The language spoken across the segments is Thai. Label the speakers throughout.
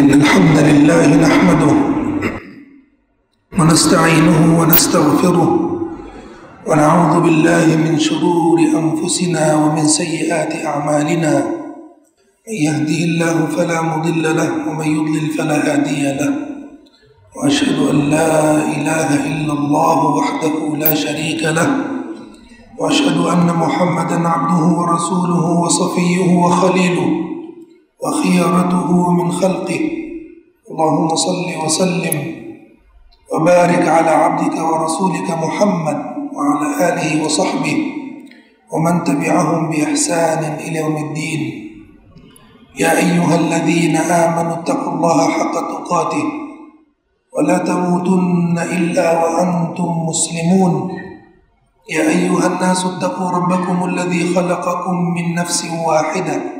Speaker 1: إن الحمد لله نحمده ونستعينه ونستغفره ونعوذ بالله من شرور أنفسنا ومن سيئات أعمالنا. من يهده الله فلا مضل له ومن يضلل فلا هادي له. وأشهد أن لا إله إلا الله وحده لا شريك له. وأشهد أن محمدا عبده ورسوله وصفيه وخليله. وخيرته من خلقه. اللهم صل وسلم وبارك على عبدك ورسولك محمد وعلى آله وصحبه ومن تبعهم بإحسان إلى يوم الدين. يا أيها الذين آمنوا اتقوا الله حق تقاته ولا تموتن إلا وأنتم مسلمون. يا أيها الناس اتقوا ربكم الذي خلقكم من نفس واحدة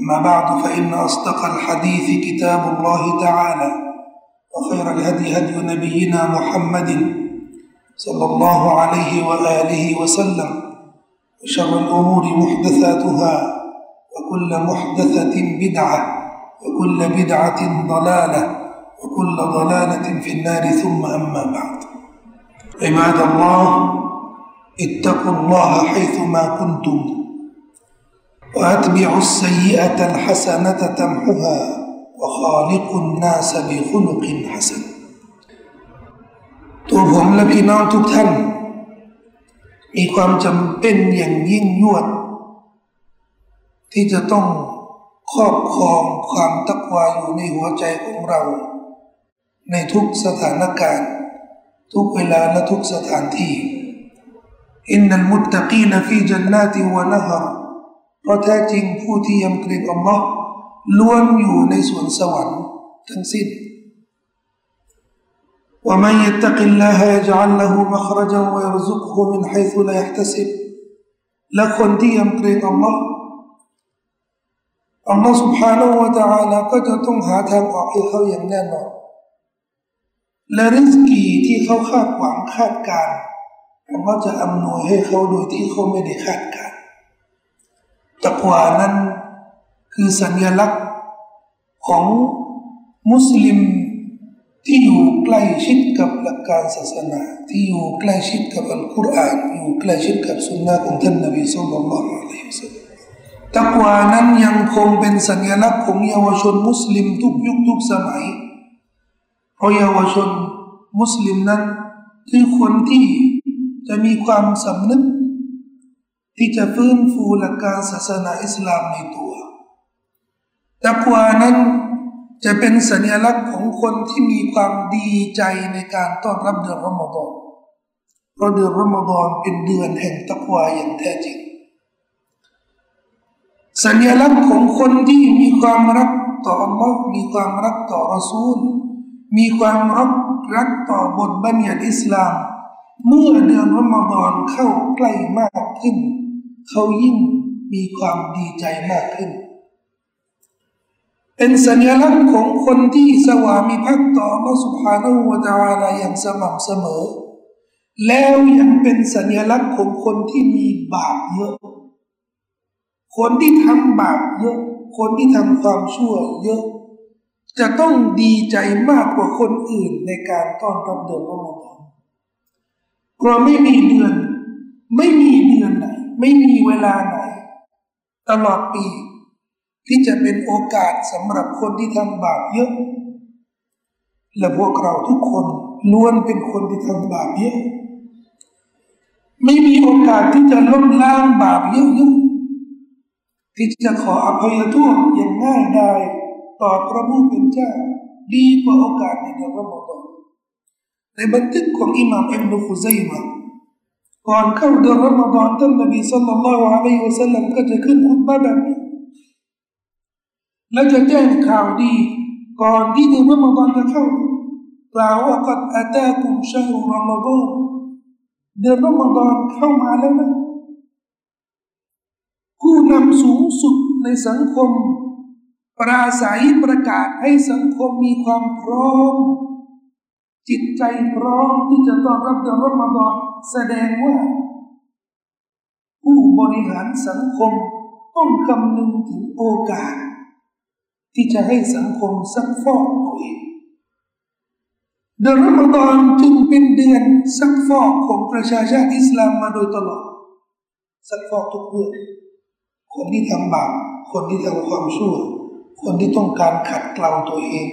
Speaker 1: أما بعد فإن أصدق الحديث كتاب الله تعالى وخير الهدي هدي نبينا محمد صلى الله عليه وآله وسلم وشر الأمور محدثاتها وكل محدثة بدعة وكل بدعة ضلالة وكل ضلالة في النار ثم أما بعد. عباد الله اتقوا الله حيثما كنتم وأتبعوا السيئة الحسنة تمحها وخالق الناس بخلق حسن ตัวผมและพี่น้องทุกท่าน มีความจำเป็นอย่างยิ่งยวด ที่จะต้องครอบครองความตักวาอยู่ในหัวใจของเรา ในทุกสถานการณ์ ทุกเวลาและทุกสถานที่อินนัลมุตตะกีนฟีจันนาติวะนะฮร เพราะแท้จริงผู้ที่ยำเกรงอัลลอฮ์ล้วนอยู่ในสวนสวรรค์ทั้งสิ้น ومن يتق الله يجعل له مخرجا ويرزقه من حيث لا يحتسب และคนที่ยำเกรงอัลลอฮ์อัลลอฮ์ سبحانه และ تعالى ก็จะต้องหาทางออกให้เขาอย่างแน่นอนและริสกีที่เขาคาดหวังคาดการอัลลอฮ์จะอำนวยให้เขาโดยที่เขาไม่ได้คาดการ าร ตักวานั้นคือสัญลักษณ์ของมุสลิมที่อยู่ใกล้ชิดกับหลักการศาสนา ที่อยู่ใกล้ชิดกับอัลกุรอานอยู่ใกล้ชิดกับสุนนะของท่านนบีสุลต่านละอัลลอฮฺสัลลัมตักวานั้นยังคงเป็นสัญลักษณ์ของเยาวชนมุสลิมทุกยุคทุกสมัย เพราะเยาวชนมุสลิมนั้น คือคนที่จะมีความสำนึก ที่จะฟื้นฟูหลักการศาสนาอิสลามในตัวตักวานั้นจะเป็นสัญลักษณ์ของคนที่มีความดีใจในการต้อนรับเดือนรอมฎอนเพราะเดือนรอมฎอนเป็นเดือนแห่งตักวาอย่างแท้จริง สัญลักษณ์ของคนที่มีความรักต่ออัลลอฮ์มีความรักต่อรอซูล มีความรักรักต่อบทบัญญัติอิสลาม เมื่อเดือนรอมฎอนเข้าใกล้มากขึ้น เขายิ่งมีความดีใจมากขึ้น เป็นสัญลักษณ์ของคนที่สวามิภักดิ์ต่อพระสุภาโนวตาลาอย่างสม่ำเสมอ แล้วยังเป็นสัญลักษณ์ของคนที่มีบาปเยอะ คนที่ทำบาปเยอะ คนที่ทำความชั่วเยอะ จะต้องดีใจมากกว่าคนอื่นในการต้อนรับเดือนรอมฎอนเพราะไม่มีเดือน ไม่มีเดือนไหน ไม่มีเวลาไหน ตลอดปี ที่จะเป็นโอกาสสำหรับคนที่ทำบาปเยอะ และพวกเราทุกคนล้วนเป็นคนที่ทำบาปเยอะ ไม่มีโอกาสที่จะลบล้างบาปเยอะๆที่จะขออภัยโทษอย่างง่ายดายต่อพระผู้เป็นเจ้า ดีกว่าโอกาสในเดือนรอมฎอนในบันทึกของอิหม่ามอิบนุคุซัยมะ ก่อนเข้าเดือนรอมฎอนท่านนบีสัลลัลลอฮุอะลัยฮิวสัลลัมก็จะขึ้นคุตบะแบบนี้และจะแจ้งข่าวดี ก่อนที่เดือนรอมฎอนจะเข้ากล่าวว่ากัดอาตาคุมชารุรอมฎอนเดือนรอมฎอนเข้ามาแล้วนะผู้นำสูงสุดในสังคม ปราศัยประกาศให้สังคมมีความพร้อม จิตใจพร้อมที่จะต้อนรับเดือนรอมฎอน แสดงว่า ผู้บริหารสังคมต้องคำนึงถึงโอกาส ที่จะให้สังคมซักฟอกตัวเองเดือนรอมฎอนจึงเป็นเดือนซักฟอกของประชาชาติอิสลามมาโดยตลอดซักฟอกทุกเรื่องคนที่ทำบาปคนที่ทำความชั่ว คนที่ต้องการขัดเกลาตัวเอง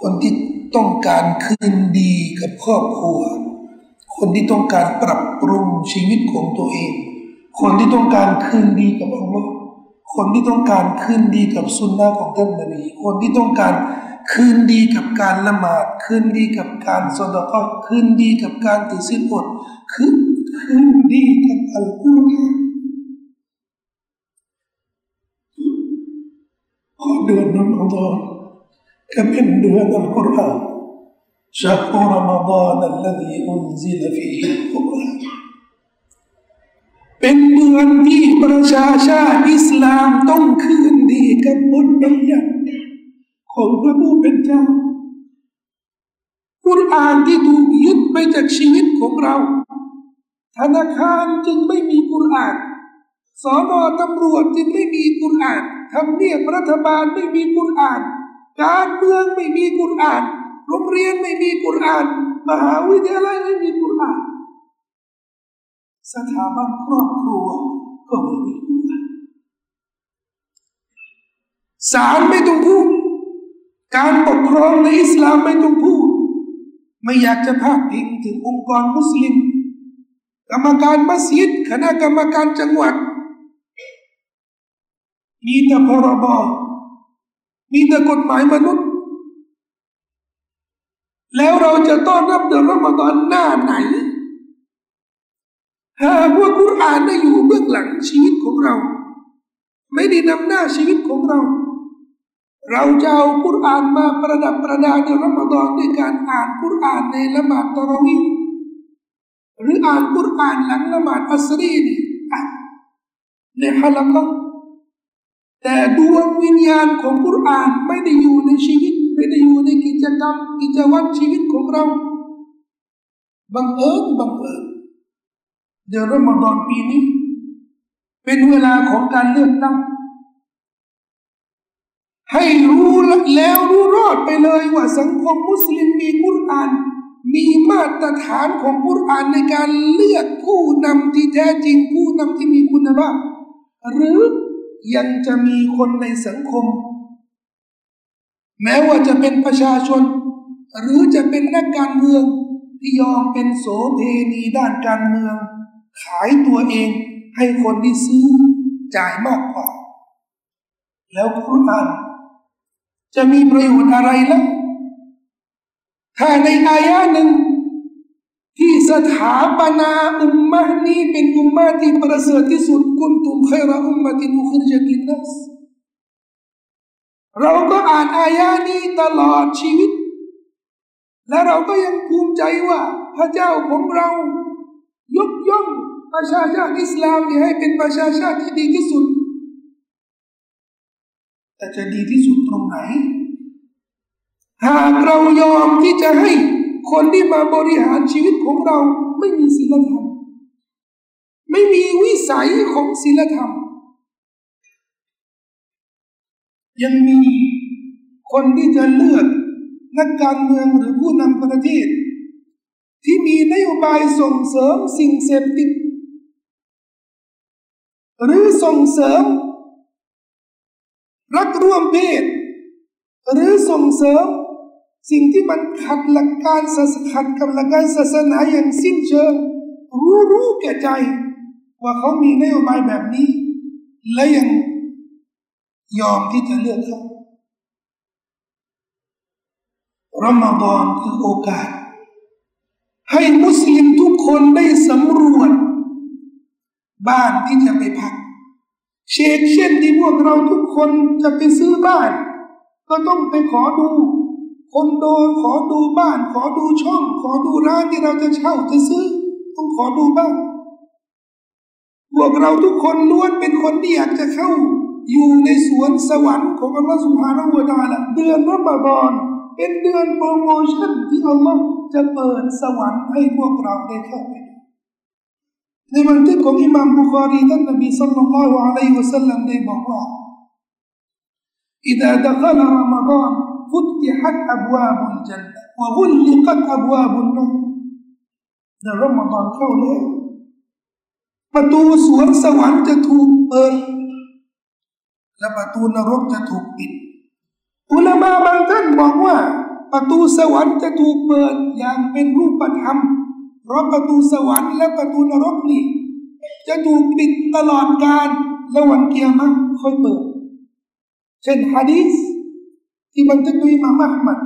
Speaker 1: คนที่ต้องการคืนดีกับครอบครัว คนที่ต้องการปรับปรุงชีวิตของตัวเอง คนที่ต้องการคืนดีกับอัลลอฮ์คนที่ต้องการคืนดีกับสุนนะของท่านนบีคนที่ต้องการคืนดีกับการละหมาดคืนดีกับการสดก็คืนดีกับการถือศีลอดคืนคืนดีกับอัลกุรอานพอเดือนรอมฎอนก็เป็นเดือนอัลกุรอาน شهر رمضان الذي أنزل فيه القرآن เป็นเดือนที่ประชาชาติอิสลามต้องคืนดีกับบทบัญญัติของพระผู้เป็นเจ้ากุรอานที่ถูกยึดไปจากชีวิตของเรา ธนาคารจึงไม่มีกุรอานสอนอตำรวจจึงไม่มีกุรอานทำเนียบรัฐบาลไม่มีกุรอาน การเมืองไม่มีกุรอาน โรงเรียนไม่มีกุรอาน มหาวิทยาลัยไม่มีกุรอานสถาบันครอบครัวก็ไม่มีกุรอานศาลไม่ต้องพูด การปกครองในอิสลามไม่ต้องพูด ไม่อยากจะพาดพิงถึงองค์กรมุสลิม กรรมการมัสยิดคณะกรรมการจังหวัด มีแต่พรบมีแต่กฎหมายมนุษย์ แล้วเราจะต้อนรับเดือนรอมฎอนหน้าไหน หากว่ากุรอานได้อยู่เบื้องหลังชีวิตของเรา ไม่ได้นำหน้าชีวิตของเรา เราจะเอาคุรานมาประดับประดาในรอมฎอนด้วยการอ่านคุรานในละหมาดตะรวีหรืออ่านคุรานหลังละหมาดอัสรีนี่ในฮะลักแต่ดวงวิญญาณของคุรานไม่ได้อยู่ในชีวิต ไม่ได้อยู่ในกิจกรรม กิจวัตรชีวิตของเราบังเอิญบังเอิญเดือนรอมฎอนปีนี้ เป็นเวลาของการเลือกตั้งให้รู้แล้วรู้รอดไปเลยว่าสังคมมุสลิมมีกุรอาน มีมาตรฐานของกุรอานในการเลือกผู้นำที่แท้จริงผู้นำที่มีคุณภาพหรือยังจะมีคนในสังคม แม้ว่าจะเป็นประชาชน หรือจะเป็นนักการเมืองที่ยอมเป็นโสเพณีด้านการเมือง ขายตัวเองให้คนที่ซื้อจ่ายมากกว่า แล้วกุรอานจะมีประโยชน์อะไรล่ะถ้าในอายะหนึ่ง ที่สถาปนาอุมมะนี้เป็นอุมมะที่ประเสริฐที่สุดคุณตุมขัยระอุมมะที่นุขรจกินนัส เราก็อ่านอายะนี้ตลอดชีวิต และเราก็ยังภูมิใจว่า พระเจ้าของเรา ยกย่องประชาชาติอิสลามให้เป็นประชาชาติที่ดีที่สุด แต่จะดีที่สุดตรงไหน หากเรายอมที่จะให้คนที่มาบริหารชีวิตของเราไม่มีศีลธรรม ไม่มีวิสัยของศีลธรรม ยังมีคนที่จะเลือกนักการเมืองหรือผู้นำประเทศ ที่มีนโยบายส่งเสริมสิ่งเสพติด หรือส่งเสริม รักร่วมเพศ หรือส่งเสริม สิ่งที่มันขัดหลักการศาสนาขัดกับหลักการศาสนาอย่างสิ้นเชิง รู้รู้แก่ใจ ว่าเขามีนโยบายแบบนี้ และยัง ยอมที่จะเลือกเขารอมฎอนคือโอกาส ให้มุสลิมทุกคนได้สำรวจ บ้านที่จะไปพัก เชกเช่นที่พวกเราทุกคนจะไปซื้อบ้าน ก็ต้องไปขอดูคนโดนขอดูบ้าน ขอดูช่อง ขอดูร้านที่เราจะเช่าจะซื้อ ต้องขอดูบ้างพวกเราทุกคนล้วนเป็นคนที่อยากจะเข้า อยู่ในสวนสวรรค์ของอัลลอฮฺสุบฮานาอูตาละเดือนรอมฎอนเป็นเดือนโปรโมชั่นที่อัลลอฮฺจะเปิดสวรรค์ให้พวกเราได้เข้าไปในบันทึกของอิหม่ามบุคารีท่านนบีสัลลัลลอฮุอะลัยฮิวะสัลลัมได้บอกว่า إذا دخل رمضان فتحت أبواب الجنة وغلقت أبواب النار ในรอมฎอนเข้าแล้วประตูสวนสวรรค์จะถูกเปิด และประตูนรกจะถูกปิด อุลามาบางท่านบอกว่า ประตูสวรรค์จะถูกเปิดอย่างเป็นรูปธรรม เพราะประตูสวรรค์และประตูนรกนี่ จะถูกปิดตลอดกาลและวันเกียรติค่อยเปิด เช่นฮะดีษที่บันทึกโดยมามอัลมัด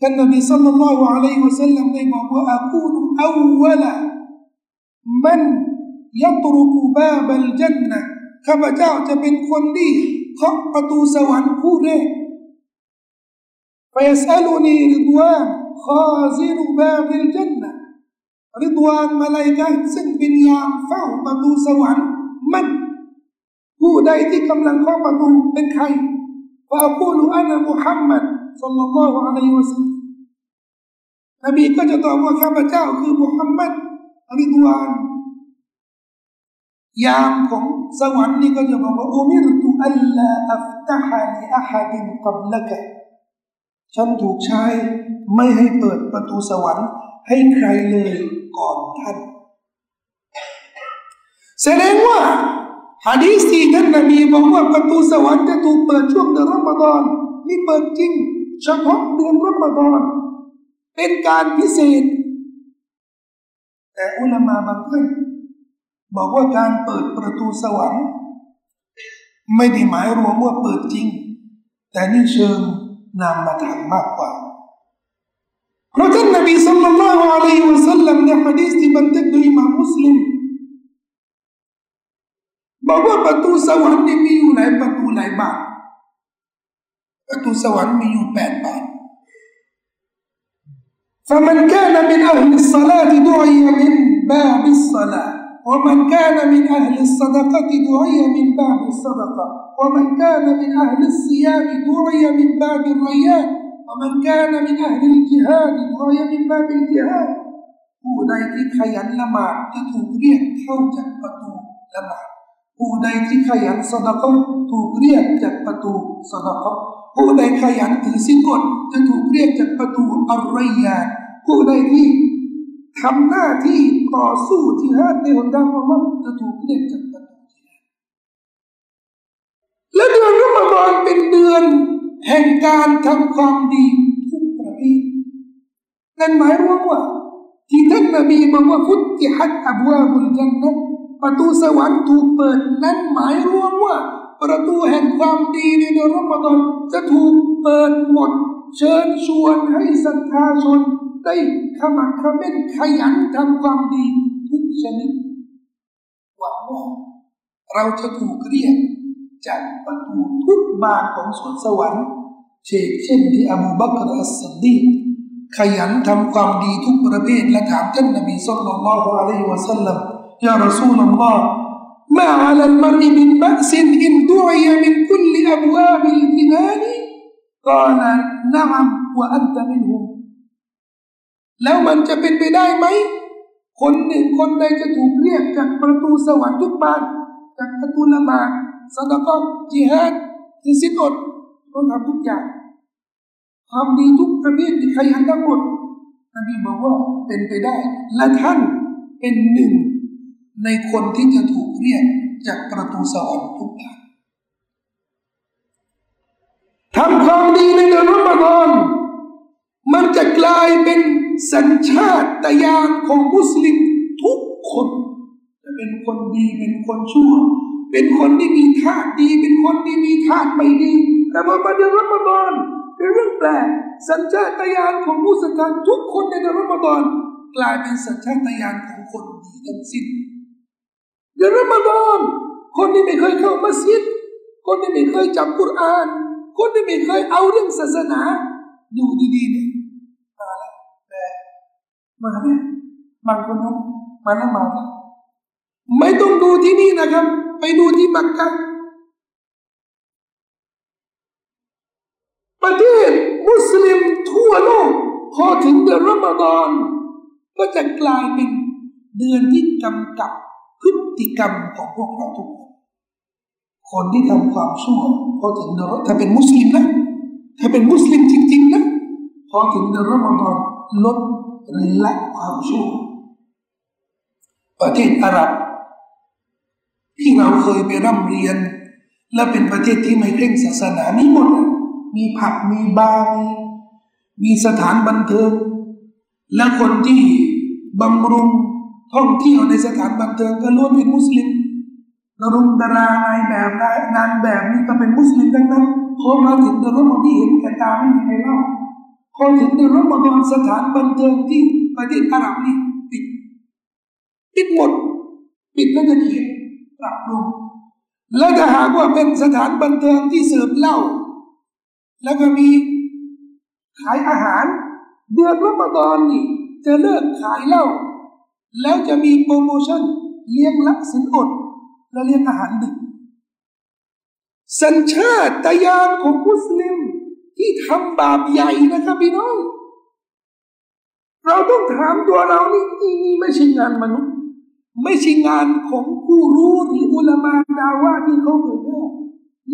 Speaker 1: ท่านนบีสัลลัลลอฮุอะลัยฮิวะสัลลัมได้บอกว่าอาคูนอวละมันยัตรุกบาบัลจันนะ ข้าพเจ้าจะเป็นคนที่เคาะประตูสวรรค์ผู้แรกفيسألني رضوان خازن باب الجنة ริดวานมาลายกาซึ่งเป็นยามเฝ้าประตูสวรรค์มัน ผู้ใดที่กำลังเคาะประตูเป็นใครفأقول أنا محمد صلى الله عليه وسلم นบีก็จะตอบว่าข้าพเจ้าคือมุฮัมมัดริดวาน ยามของสวรรค์นี่ก็จะบอกว่าأمرت أن لا أفتح لأحد قبلكฉันถูกใช้ไม่ให้เปิดประตูสวรรค์ ให้ใครเลยก่อนท่าน แสดงว่าฮะดีสที่ท่านนบีบอกว่าประตูสวรรค์จะถูกเปิดช่วงเดือนรอมฎอนนี่เปิดจริง เฉพาะเดือนรอมฎอนเป็นการพิเศษ แต่อุลามาบางท่าน บอกว่าการเปิดประตูสวรรค์ไม่ได้หมายรวมว่าเปิดจริง แต่นี่เชิงนำมาทางมากกว่าเพราะท่านนบีสัลลัลลอฮุอะลัยฮิวะสัลลัมในฮะดีษที่บันทึกโดยอิมามมุสลิมบอกว่าประตูสวรรค์นี่มีอยู่หลายประตูหลายบานประตูสวรรค์มีอยู่แปดบาน فمن كان من أهل الصلاة دعي من باب الصلاة ومن كان من أهل الصدقة دعي من باب الصدقة ومن كان من أهل الصيام دعي من باب الريان ومن كان من أهل الجهاد دعي من باب الجهاد ผู้ใดที่ขยันละหมาดจะถูกเรียกเข้าจากประตูละหมาดผู้ใดที่ขยันสดก็ถูกเรียกจากประตูสดก็ผู้ใดขยันถือสินกฎจะถูกเรียกจากประตูอัลริยาผู้ใดที่ ทำหน้าที่ต่อสู้ที่ฮาดในหนทางของมันจะถูกเรียกจากประตูที่ฮาดและเดือนรอมฎอนเป็นเดือน แห่งการทำความดีทุกประเภทนั่นหมายรวมว่า ที่ท่านนบีบอกว่าฟุตติฮัดอับวาบุลจันนะประตูสวรรค์ถูกเปิดนั้นหมายรวมว่า ประตูแห่งความดีในเดือนรอมฎอนจะถูกเปิดหมด เชิญชวนให้ศรัทธาชน ได้ขมักขม้นขยันทำความดีทุกชนิดหวังว่าเราจะถูกเรียกจากประตูทุกบานของสวนสวรรค์เช่นเช่นที่อบูบักรอัสดีขยันทำความดีทุกประเภทและถามท่านนบีสุลต่านละฮ์อะลัยฮิวะสัลลัมยารอซูลลอฮ์มาอัลมรีมินบัสอินดุอียมินคุลอับวาบิลกินานกาลนามวะอันตะมินฮุม แล้วมันจะเป็นไปได้ไหม คนหนึ่งคนใดจะถูกเรียกจากประตูสวรรค์ทุกบานจากประตูละหมาดสดกจิฮาดที่สิ้นอดต้องทำทุกอย่างความดีทุกประเภทที่ขยันทั้งหมดนบีบอกว่าเป็นไปได้ และท่านเป็นหนึ่งในคนที่จะถูกเรียกจากประตูสวรรค์ทุกบานทำความดีในเดือนรอมฎอนมันจะ กลายเป็นสัญชาตญาณของมุสลิมทุกคนจะเป็นคนดีเป็นคนชั่ว เป็นคนที่มีท่าดี เป็นคนที่มีท่าไม่ดี แต่พอมาเดือนรอมฎอนเป็นเรื่องแปลกสัญชาตญาณของผู้ศรัทธาทุกคนในเดือนรอมฎอนกลายเป็นสัญชาตญาณของคนดีทั้งสิ้นเดือนรอมฎอนคนที่ไม่เคยเข้ามัสยิด คนที่ไม่เคยจับกุรอาน คนที่ไม่เคยเอาเรื่องศาสนา ดูดีๆนี่มาแล้วแต่ มาเนี่ยบางคนนั้นมาแล้วมาแล้วไม่ต้องดูที่นี่นะครับ ไปดูที่มักกะประเทศมุสลิมทั่วโลกพอถึงเดือนรอมฎอนก็จะกลายเป็นเดือนที่กำกับพฤติกรรมของพวกเราทุกคน คนที่ทำความชั่วพอถึงเดือนถ้าเป็นมุสลิมนะ ถ้าเป็นมุสลิมจริงๆนะ พอถึงเดือนรอมฎอนลด หรือละความชั่วประเทศอาหรับ ที่เราเคยไปร่ำเรียน และเป็นประเทศที่ไม่เคร่งศาสนามีหมดมีผับมีบาร์มีสถานบันเทิง และคนที่บำรุงท่องเที่ยวในสถานบันเทิงก็ล้วนเป็นมุสลิมดารุงดารานายแบบงานแบบนี้ก็เป็นมุสลิมทั้งนั้นพอมาถึงเดือนรอมฎอนที่เห็นกันตาไม่มีใครเล่า พอถึงเดือนรอมฎอนสถานบันเทิงที่ประเทศอาหรับนี่ปิดปิดหมด ปิดแล้วจะเขียนปรับปรุงและถ้าหากว่าเป็นสถานบันเทิงที่เสิร์ฟเหล้าแล้วก็มีขายอาหาร เดือนรอมฎอนนี่จะเลิกขายเหล้าแล้วจะมีโปรโมชั่นเลี้ยงลักสินอด และเลี้ยงอาหารดึกสัญชาตญาณของมุสลิม ที่ทำบาปใหญ่นะครับพี่น้อง เราต้องถามตัวเรานี่นี่ไม่ใช่งานมนุษย์ ไม่ใช่งานของผู้รู้หรืออุลามาดาว่าที่เขาเผยแพร่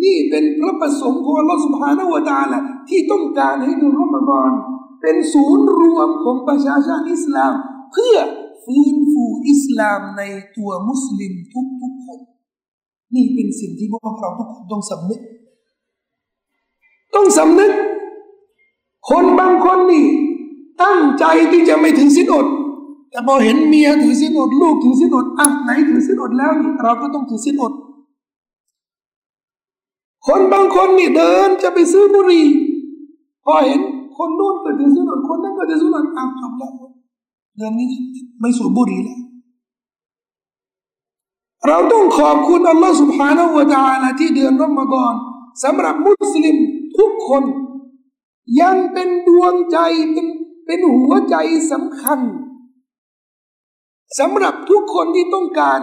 Speaker 1: นี่เป็นพระประสงค์ของอัลลอฮฺสุบฮานาวตาละที่ต้องการให้ดูรอมฎอนเป็นศูนย์รวมของประชาชาติอิสลาม เพื่อฟื้นฟูอิสลามในตัวมุสลิมทุกๆคน นี่เป็นสิ่งที่พวกเราทุกคนต้องสำนึก ต้องสำนึก คนบางคนนี่ ตั้งใจที่จะไม่ถือสินอด แต่พอเห็นเมียถือสินอด ลูกถือสินอดอะไหนถือสินอดแล้วนี่เราก็ต้องถือสินอด คนบางคนนี่เดินจะไปซื้อบุหรี่พอเห็นคนนู้นก็ถือสินอดคนนั้นก็ถือสินอดอะจบแล้วเดือนนี้ไม่สูบบุหรี่แล้วเราต้องขอบคุณอัลลอฮฺสุบฮานก็ تعالى ที่เดือนรอมฎอนสำหรับมุสลิม คน ยังเป็นดวงใจเป็นเป็นหัวใจสำคัญสำหรับทุกคนที่ต้องการ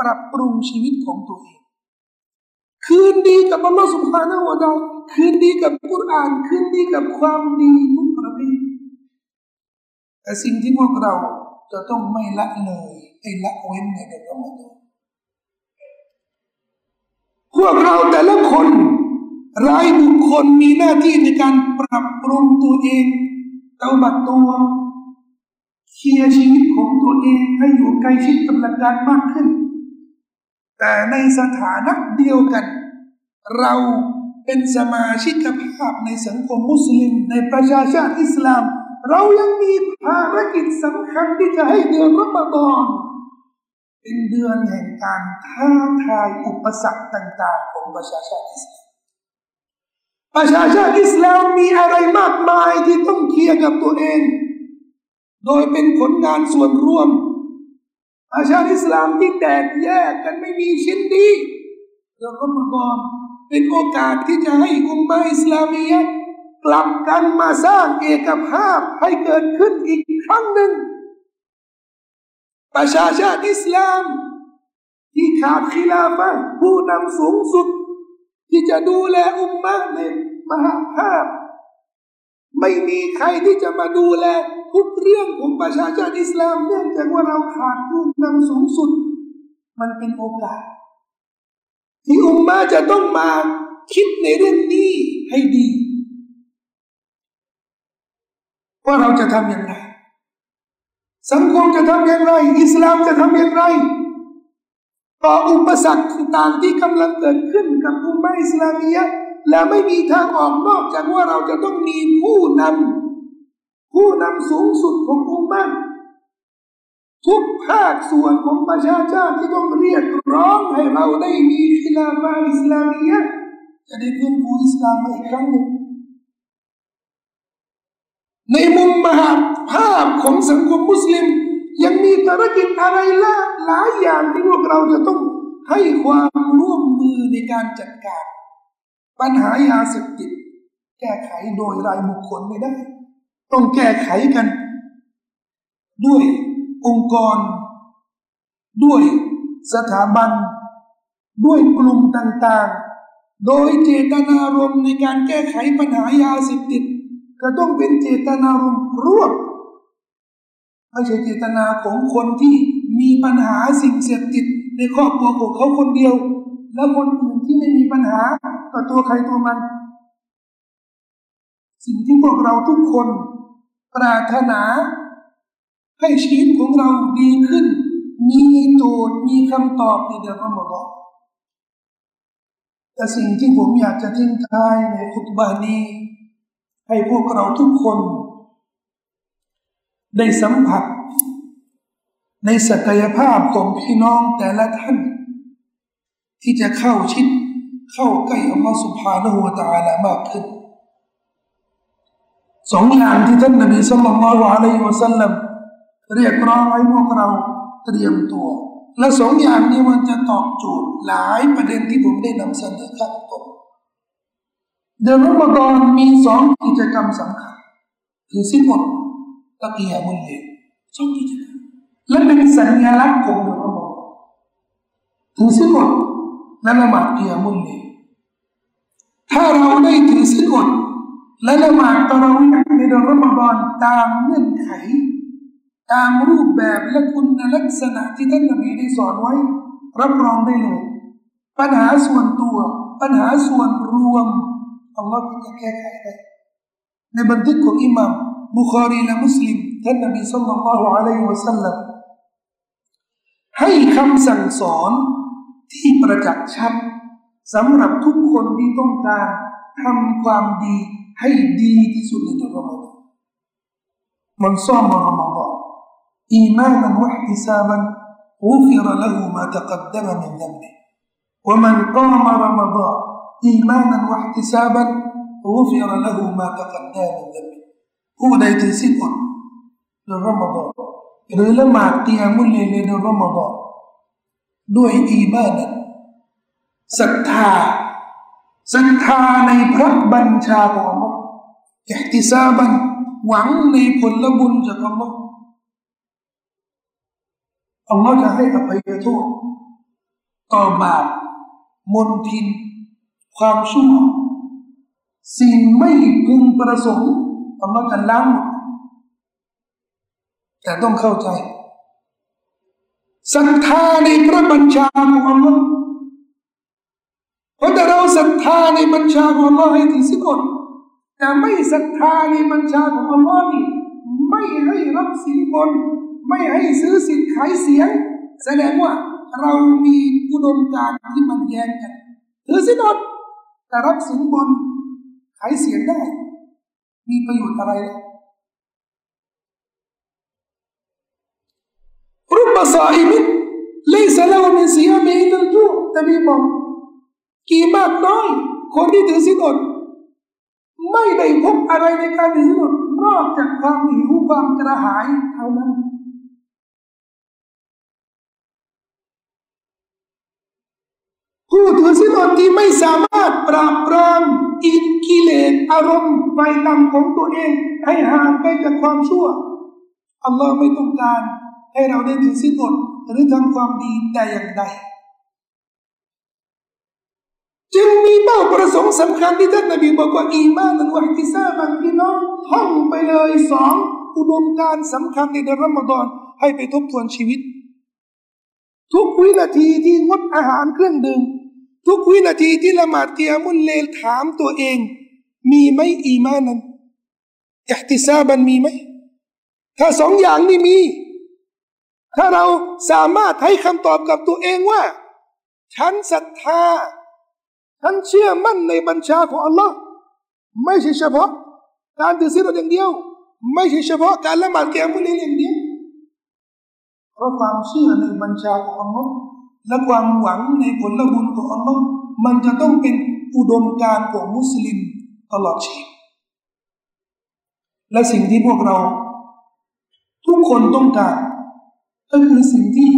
Speaker 1: ปรับปรุงชีวิตของตัวเอง คืนดีกับอัลลสุภาณวอัลลอคืนดีกับกุรอาน คืนดีกับความดีทุกประเภทแต่สิ่งที่พวกเราจะต้องไม่ละเลยไม่ละเว้นในเดือนรอมฎอนพวกเราแต่ละคน รายบุคคลมีหน้าที่ในการปรับปรุงตัวเองเตาบัดตัวเคลียร์ชีวิตของตัวเองให้อยู่ใกล้ชิดกับหลักการมากขึ้น แต่ในสถานะเดียวกัน เราเป็นสมาชิกภาพในสังคมมุสลิม ในประชาชาติอิสลาม เรายังมีภารกิจสำคัญที่จะให้เดือนรอมฎอนเป็นเดือนแห่งการท้าทายอุปสรรคต่าง ๆ ของประชาชาติอิสลาม ประชาชาติอิสลามมีอะไรมากมายที่ต้องเคลียร์กับตัวเอง โดยเป็นผลงานส่วนรวมประชาติอิสลามที่แตกแยกกันไม่มีชิ้นดีเรื่องรอมฎอนเป็นโอกาสที่จะให้อุมมะอิสลามีกลับกันมาสร้างเอกภาพให้เกิดขึ้นอีกครั้งหนึ่ง ประชาชาติอิสลาม ที่ขาดขีลาฟะผู้นำสูงสุด ที่จะดูแลอุมมะในมหาภาพ ไม่มีใครที่จะมาดูแลทุกเรื่องของประชาชาติอิสลามเนื่องจากว่าเราขาดผู้นำสูงสุด มันเป็นโอกาส ที่อุมมะจะต้องมาคิดในเรื่องนี้ให้ดีว่าเราจะทำอย่างไร สังคมจะทำอย่างไร อิสลามจะทำอย่างไร ต่ออุปสรรคต่างๆที่กำลังเกิดขึ้นกับ มมะอิสลามียะและไม่มีทางออกนอกจากว่าเราจะต้องมีผู้นำผู้นำสูงสุดของอุมมะทุกภาคส่วนของประชาชาติที่ต้องเรียกร้องให้เราได้มีคิลาฟาอิสลามียะจะได้ฟื้นฟูอิสลามมาอีกครั้งหนึ่งในมุมมหาภาพของสังคมมุสลิม ยังมีภารกิจอะไรละหลายอย่างที่พวกเราจะต้อง ให้ความร่วมมือในการจัดการ ปัญหายาเสพติด แก้ไขโดยรายบุคคลไม่ได้ ต้องแก้ไขกัน ด้วยองค์กร ด้วยสถาบัน ด้วยกลุ่มต่างๆ โดยเจตนารมณ์ในการแก้ไขปัญหายาเสพติดก็ต้องเป็นเจตนารมณ์ร่วมไม่ใช่เจตนาของคนที่มีปัญหาสิ่งเสพติด ในครอบครัวของเขาคนเดียว แล้วคนอื่นที่ไม่มีปัญหาก็ตัวใครตัวมัน สิ่งที่พวกเราทุกคนปรารถนาให้ชีวิตของเราดีขึ้น มีโจทย์มีคำตอบในเดือนรอมฎอนแต่สิ่งที่ผมอยากจะทิ้งท้ายในคุตบานี้ ให้พวกเราทุกคน ได้สัมผัส ในศักยภาพของพี่น้องแต่ละท่าน ที่จะเข้าชิดเข้าใกล้อัลลอฮฺสุบฮานะฮูวะตาลามากขึ้นสองอย่างที่ท่านนบีสัลลัลลอฮุอะลัยฮิวะสัลลัมเรียกร้องให้พวกเราเตรียมตัว และสองอย่างนี้มันจะตอบโจทย์หลายประเด็นที่ผมได้นำเสนอข้างต้นเดือนรอมฎอนมีสองกิจกรรมสำคัญ คือสิ้นหมดตะเกียมุลเลสองกิจกรรม และเป็นสัญลักษณ์ของเดือนรอมฎอนถือสิ้นหมดและละหมาดเกียมุลเลถ้าเราได้ถือสิ้นหมดและละหมาดตะเราวิในเดือนรอมฎอนตามเงื่อนไข ตามรูปแบบและคุณลักษณะที่ท่านนบีได้สอนไว้ รับรองได้เลย ปัญหาส่วนตัว ปัญหาส่วนรวมอัลลอฮ์จะแก้ไขได้ในบันทึกของอิหมัมบุคารีและมุสลิมท่านนบีสัลลัลลอฮุอะลัยฮิวะสัลลัม ให้คำสั่งสอนที่ประจักษ์ชัดสำหรับทุกคนที่ต้องการทำความดีให้ดีที่สุดในตัวเราمن صام رمضان إيمانا واحتسابا غفر له ما تقدم من ذنبه ومن قام رمضان إيمانا واحتسابا غفر له ما تقدم من ذنبهผู้ใดที่ศีลอดในรอมฎอน หรือละหมาดกิยมุลเลในเดือนรอมฎอนด้วยอีมานันศรัทธาศรัทธาในพระบัญชาของอัลลอฮ์อิหติซาบันหวังในผลบุญจากอัลลอฮ์อัลลอฮ์จะให้อภัยโทษต่อบาปมนทิน ความชั่วสิ่งไม่พึงประสงค์อัลลอฮ์จะล้างหมด แต่ต้องเข้าใจศรัทธาในพระบัญชาของอัลลอฮ์เพราะแต่เราศรัทธาในบัญชาของอัลลอฮ์ให้ถึงสิกฎแต่ไม่ศรัทธาในบัญชาของอัลลอฮ์นี่ไม่ให้รับสินบน ไม่ให้ซื้อสินขายเสียง แสดงว่าเรามีอุดมการณ์ที่มันแย้งกันถือสินอดแต่รับสินบนขายเสียงได้ มีประโยชน์อะไรล่ะ นบีบอก กี่มากน้อย คนที่ถือสินอด ไม่ได้พบอะไรในการถือสินอดนอกจากความหิวความกระหายเท่านั้นผู้ถือสินอดที่ไม่สามารถปราบปรามอินกิเลสอารมณ์ไฟต่ำของตัวเอง ให้ห่างไปจากความชั่ว อัลลอฮ์ไม่ต้องการ ให้เราได้ถือสินอดหรือทำความดีแต่อย่างใด จึงมีเป้าประสงค์สำคัญที่ท่านนบีบอกว่าอีมานันวะทิซาบันพี่น้องท่องไปเลยสองอุดมการสำคัญในเดือนรอมฎอนให้ไปทบทวนชีวิต ทุกวินาทีที่งดอาหารเครื่องดื่มทุกวินาทีที่ละหมาดเกียมุลเลลถามตัวเอง มีไหมอีมานันอิหติซาบันมีไหมถ้าสองอย่างนี้มี ถ้าเราสามารถให้คำตอบกับตัวเองว่า ฉันศรัทธา ฉันเชื่อมั่นในบัญชาของอัลลอฮ์ไม่ใช่เฉพาะ การถือศีลอย่างเดียว ไม่ใช่เฉพาะการละหมาดแก้มุลีอย่างเดียวเพราะความเชื่อในบัญชาของอัลลอฮ์และความหวังในผลบุญของอัลลอฮ์มันจะต้องเป็นอุดมการของมุสลิมตลอดชีพและสิ่งที่พวกเรา ทุกคนต้องการก็คือสิ่งที่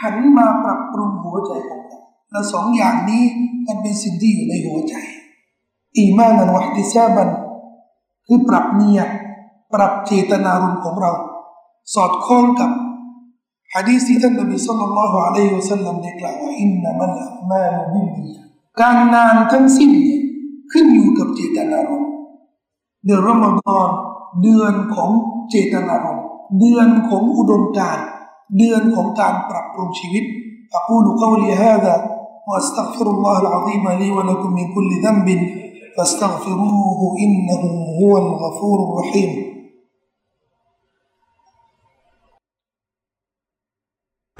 Speaker 1: หันมาปรับปรุงหัวใจของ และสองอย่างนี้มันเป็นสิ่งที่อยู่ในหัวใจ อีมานันวะติซาบันคือปรับเนียปรับเจตนารมณ์ของเรา สอดคล้องกับฮะดีษที่ท่านนบีสุลต่านละฮ์อะลัยฮิวะสัลลัมได้กล่าวว่าอินนัมัลอัมาลบินนียการงานทั้งสิ้นเนี่ยขึ้นอยู่กับเจตนารมณ์เดือนรอมฎอนเดือนของเจตนารมณ์เดือนของอุดมการเดือนของการปรับปรุงชีวิต أقول قولي هذا وأستغفر الله العظيم لي ولكم من كل ذنب فاستغفروه إنه هو الغفور الرحيم.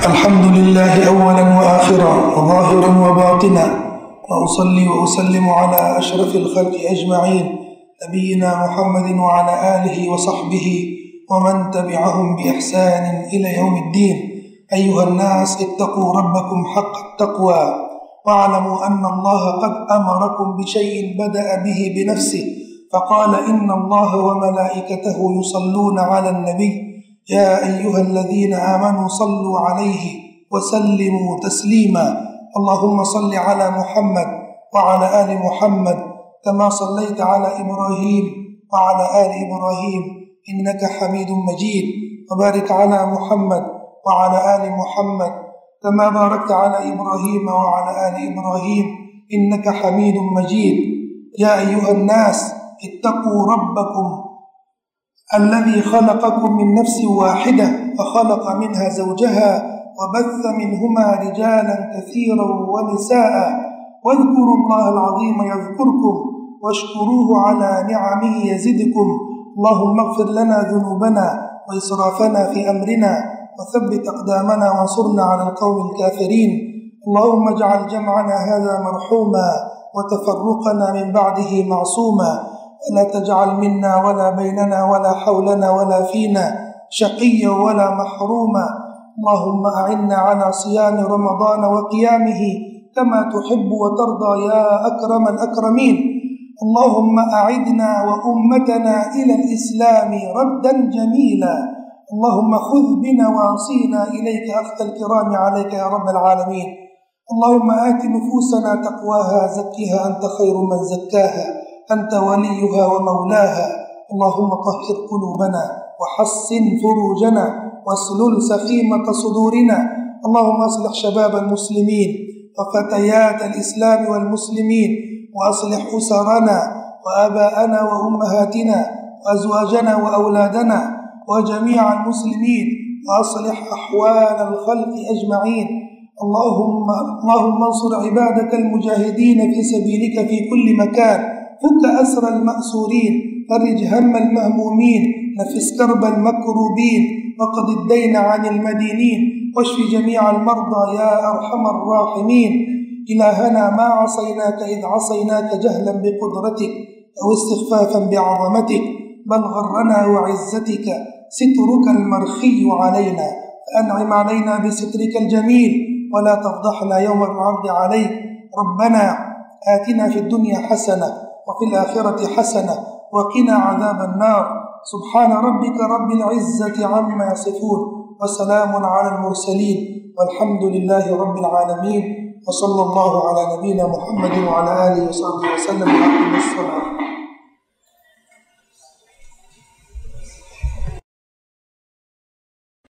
Speaker 1: الحمد لله أولا وآخرا وظاهرا وباطنا وأصلي وأسلم على أشرف الخلق أجمعين نبينا محمد وعلى آله وصحبه ومن تبعهم بإحسان إلى يوم الدين. أيها الناس اتقوا ربكم حق التقوى. واعلموا أن الله قد أمركم بشيء بدأ به بنفسه فقال إن الله وملائكته يصلون على النبي يا أيها الذين آمنوا صلوا عليه وسلموا تسليما. اللهم صل على محمد وعلى آل محمد كما صليت على إبراهيم وعلى آل إبراهيم إنك حميد مجيد. وبارك على محمد وعلى آل محمد كما باركت على إبراهيم وعلى آل إبراهيم إنك حميد مجيد. يا أيها الناس اتقوا ربكم الذي خلقكم من نفس واحدة وخلق منها زوجها وبث منهما رجالا كثيرا ونساء. واذكروا الله العظيم يذكركم واشكروه على نعمه يزدكم. اللهم اغفر لنا ذنوبنا وإسرافنا في أمرنا وثبت أقدامنا وانصرنا على القوم الكافرين. اللهم اجعل جمعنا هذا مرحوما وتفرقنا من بعده معصوما. ولا تجعل منا ولا بيننا ولا حولنا ولا فينا شقيا ولا محروما. اللهم أعنا على صيام رمضان وقيامه كما تحب وترضى يا أكرم الأكرمين. اللهم أعدنا وأمتنا إلى الإسلام ردا جميلا. اللهم خذ بنواصينا إليك أخذ الكرام عليك يا رب العالمين. اللهم آت نفوسنا تقواها زكها أنت خير من زكاها أنت وليها ومولاها. اللهم طهر قلوبنا وحسن فروجنا واسلل سخيمة صدورنا. اللهم أصلح شباب المسلمين وفتيات الإسلام والمسلمين وأصلح أسرنا وآباءنا وأمهاتنا وأزواجنا وأولادنا. وجميع المسلمين وأصلح أحوال الخلق أجمعين. اللهم اللهم انصر عبادك المجاهدين في سبيلك في كل مكان. فك أسر المأسورين فرج هم المهمومين نفس كرب المكروبين. وقض الدين عن المدينين واشف جميع المرضى يا أرحم الراحمين. إلهنا ما عصيناك إذ عصيناك جهلا بقدرتك أو استخفافا بعظمتك بل غرنا وعزتك. سترك المرخي علينا فأنعم علينا بسترك الجميل ولا تفضحنا يوم العرض عليك. ربنا آتنا في الدنيا حسنة وفي الآخرة حسنة وقنا عذاب النار. سبحان ربك رب العزة عما يصفون وسلام على المرسلين والحمد لله رب العالمين وصلى الله على نبينا محمد وعلى آله وصحبه وسلم. الصلاة.